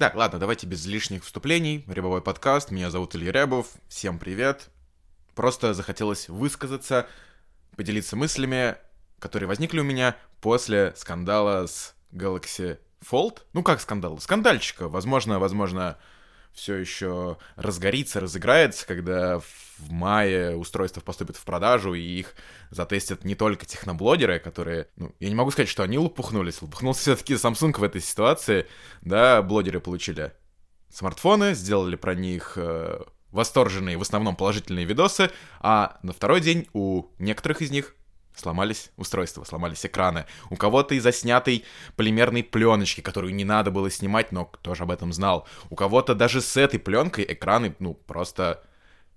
Так, ладно, давайте без лишних вступлений. Рябовой подкаст, меня зовут Илья Рябов, всем привет. Просто захотелось высказаться, поделиться мыслями, которые возникли у меня после скандала с Galaxy Fold. Ну как скандал? Скандальчика. Возможно, возможно, все еще разгорится, разыграется, когда в мае устройства поступят в продажу, и их затестят не только техноблогеры, которые... Ну, я не могу сказать, что они лопухнулись. Лопухнулся все-таки Samsung в этой ситуации. Да, блогеры получили смартфоны, сделали про них э, восторженные, в основном положительные видосы, а на второй день у некоторых из них сломались устройства, сломались экраны. У кого-то из-за снятой полимерной пленочки, которую не надо было снимать, но кто же об этом знал. У кого-то даже с этой пленкой экраны, ну, просто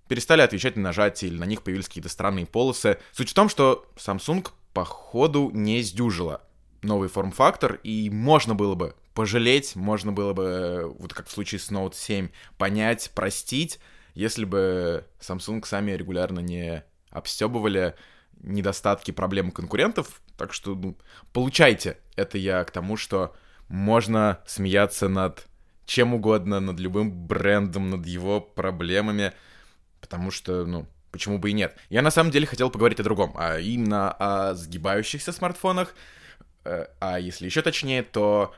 перестали отвечать на нажатие, или на них появились какие-то странные полосы. Суть в том, что Samsung, походу, не сдюжила новый форм-фактор, и можно было бы пожалеть, можно было бы, вот как в случае с Note 7, понять, простить, если бы Samsung сами регулярно не обстебывали недостатки, проблемы конкурентов. Так что, ну, получайте. Это я к тому, что можно смеяться над чем угодно, над любым брендом, над его проблемами, потому что, ну, почему бы и нет. Я на самом деле хотел поговорить о другом, а именно о сгибающихся смартфонах, э, а если еще точнее, то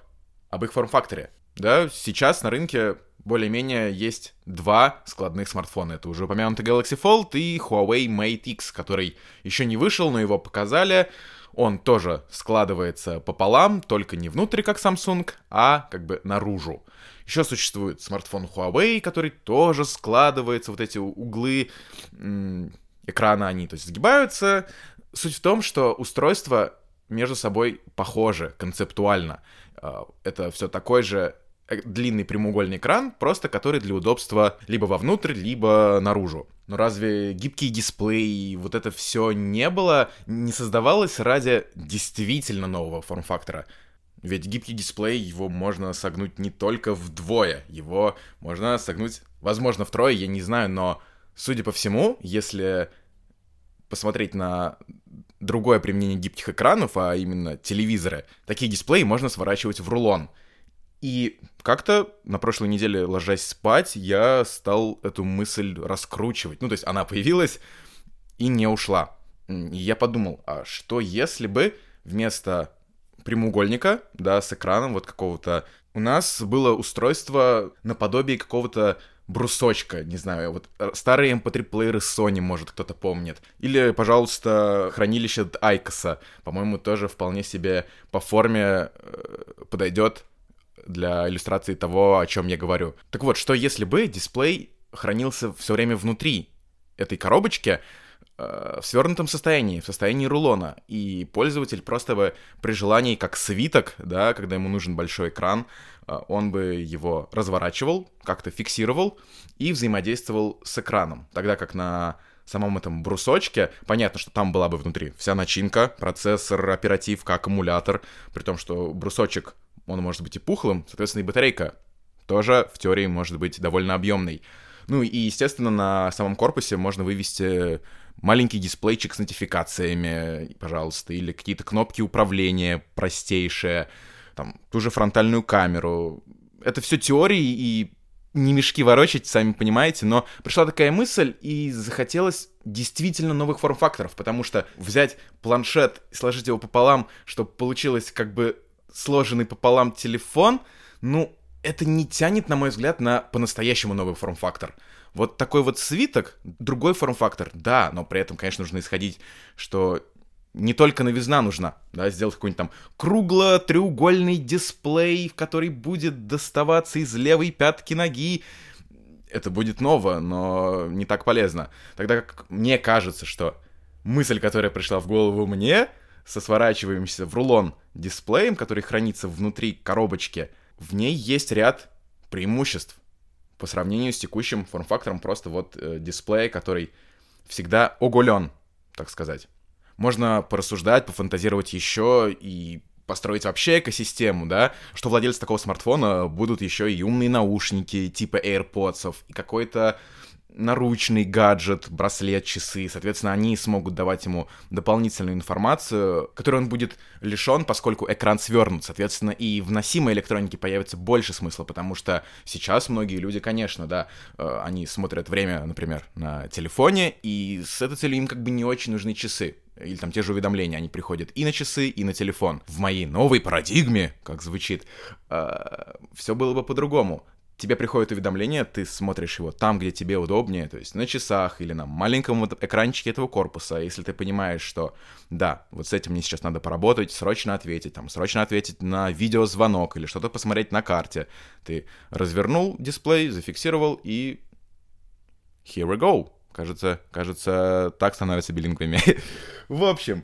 об их форм-факторе. Да, сейчас на рынке более-менее есть два складных смартфона. Это уже упомянутый Galaxy Fold и Huawei Mate X, который еще не вышел, но его показали. Он тоже складывается пополам, только не внутрь, как Samsung, а как бы наружу. Еще существует смартфон Huawei, который тоже складывается, вот эти углы экрана, они то есть сгибаются. Суть в том, что устройства между собой похожи концептуально. А, это все такой же длинный прямоугольный экран, просто который для удобства либо вовнутрь, либо наружу. Но разве гибкий дисплей, вот это все не было, не создавалось ради действительно нового форм-фактора? Ведь гибкий дисплей, его можно согнуть не только вдвое, его можно согнуть, возможно, втрое, я не знаю, но, судя по всему, если посмотреть на другое применение гибких экранов, а именно телевизоры, такие дисплеи можно сворачивать в рулон — и как-то на прошлой неделе, ложась спать, я стал эту мысль раскручивать. Ну, то есть она появилась и не ушла. И я подумал, а что если бы вместо прямоугольника, да, с экраном вот какого-то, у нас было устройство наподобие какого-то брусочка, не знаю, вот э, старые MP3-плееры Sony, может, кто-то помнит. Или, пожалуйста, хранилище Айкоса, по-моему, тоже вполне себе по форме э, подойдет для иллюстрации того, о чем я говорю. Так вот, что если бы дисплей хранился все время внутри этой коробочки, э, в свернутом состоянии, в состоянии рулона, и пользователь просто бы при желании, как свиток, да, когда ему нужен большой экран, э, он бы его разворачивал, как-то фиксировал и взаимодействовал с экраном, тогда как на самом этом брусочке, понятно, что там была бы внутри вся начинка, процессор, оперативка, аккумулятор, при том, что брусочек он может быть и пухлым, соответственно, и батарейка тоже в теории может быть довольно объемной. Ну и, естественно, на самом корпусе можно вывести маленький дисплейчик с нотификациями, пожалуйста, или какие-то кнопки управления простейшие, там, ту же фронтальную камеру. Это все теории и не мешки ворочать, сами понимаете, но пришла такая мысль, и захотелось действительно новых форм-факторов, потому что взять планшет и сложить его пополам, чтобы получилось как бы сложенный пополам телефон, ну, это не тянет, на мой взгляд, на по-настоящему новый форм-фактор. Вот такой вот свиток, другой форм-фактор, да, но при этом, конечно, нужно исходить, что не только новизна нужна, да, сделать какой-нибудь там кругло-треугольный дисплей, в который будет доставаться из левой пятки ноги. Это будет ново, но не так полезно. Тогда как мне кажется, что мысль, которая пришла в голову мне, со сворачиваемся в рулон дисплеем, который хранится внутри коробочки, в ней есть ряд преимуществ по сравнению с текущим форм-фактором просто вот э, дисплея, который всегда оголен, так сказать. Можно порассуждать, пофантазировать еще и построить вообще экосистему, да, что владельцы такого смартфона будут еще и умные наушники типа AirPods, и какой-то наручный гаджет, браслет, часы. Соответственно, они смогут давать ему дополнительную информацию, которой он будет лишен, поскольку экран свернут. Соответственно, и в носимой электронике появится больше смысла, потому что сейчас многие люди, конечно, да, э, они смотрят время, например, на телефоне, и с этой целью им как бы не очень нужны часы или там те же уведомления, они приходят и на часы, и на телефон. В моей новой парадигме, как звучит, э, все было бы по-другому тебе приходит уведомление, ты смотришь его там, где тебе удобнее, то есть на часах или на маленьком вот экранчике этого корпуса, если ты понимаешь, что да, вот с этим мне сейчас надо поработать, срочно ответить, там, срочно ответить на видеозвонок или что-то посмотреть на карте, ты развернул дисплей, зафиксировал и here we go. Кажется, кажется, так становятся билингвами. В общем,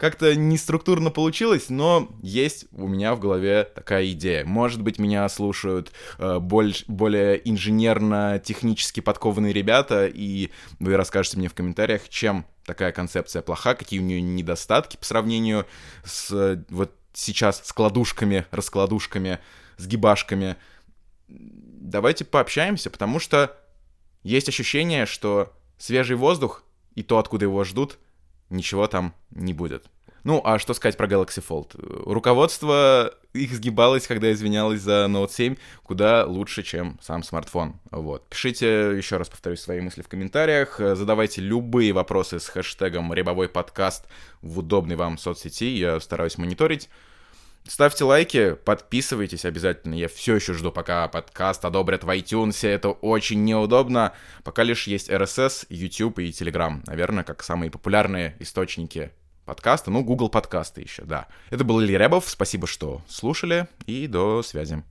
как-то не структурно получилось, но есть у меня в голове такая идея. Может быть, меня слушают э, больш, более инженерно-технически подкованные ребята, и вы расскажете мне в комментариях, чем такая концепция плоха, какие у нее недостатки по сравнению с э, вот сейчас складушками, раскладушками, сгибашками. Давайте пообщаемся, потому что есть ощущение, что свежий воздух и то, откуда его ждут — ничего там не будет. Ну, а что сказать про Galaxy Fold? Руководство их сгибалось, когда извинялось за Note 7, куда лучше, чем сам смартфон. Вот. Пишите, еще раз повторюсь, свои мысли в комментариях, задавайте любые вопросы с хэштегом «Рябовой подкаст» в удобной вам соцсети, я стараюсь мониторить. Ставьте лайки, подписывайтесь обязательно. Я все еще жду, пока подкаст одобрят в iTunes. Это очень неудобно. Пока лишь есть RSS, YouTube и Telegram. Наверное, как самые популярные источники подкаста. Ну, Google подкасты еще, да. Это был Илья Рябов. Спасибо, что слушали. И до связи.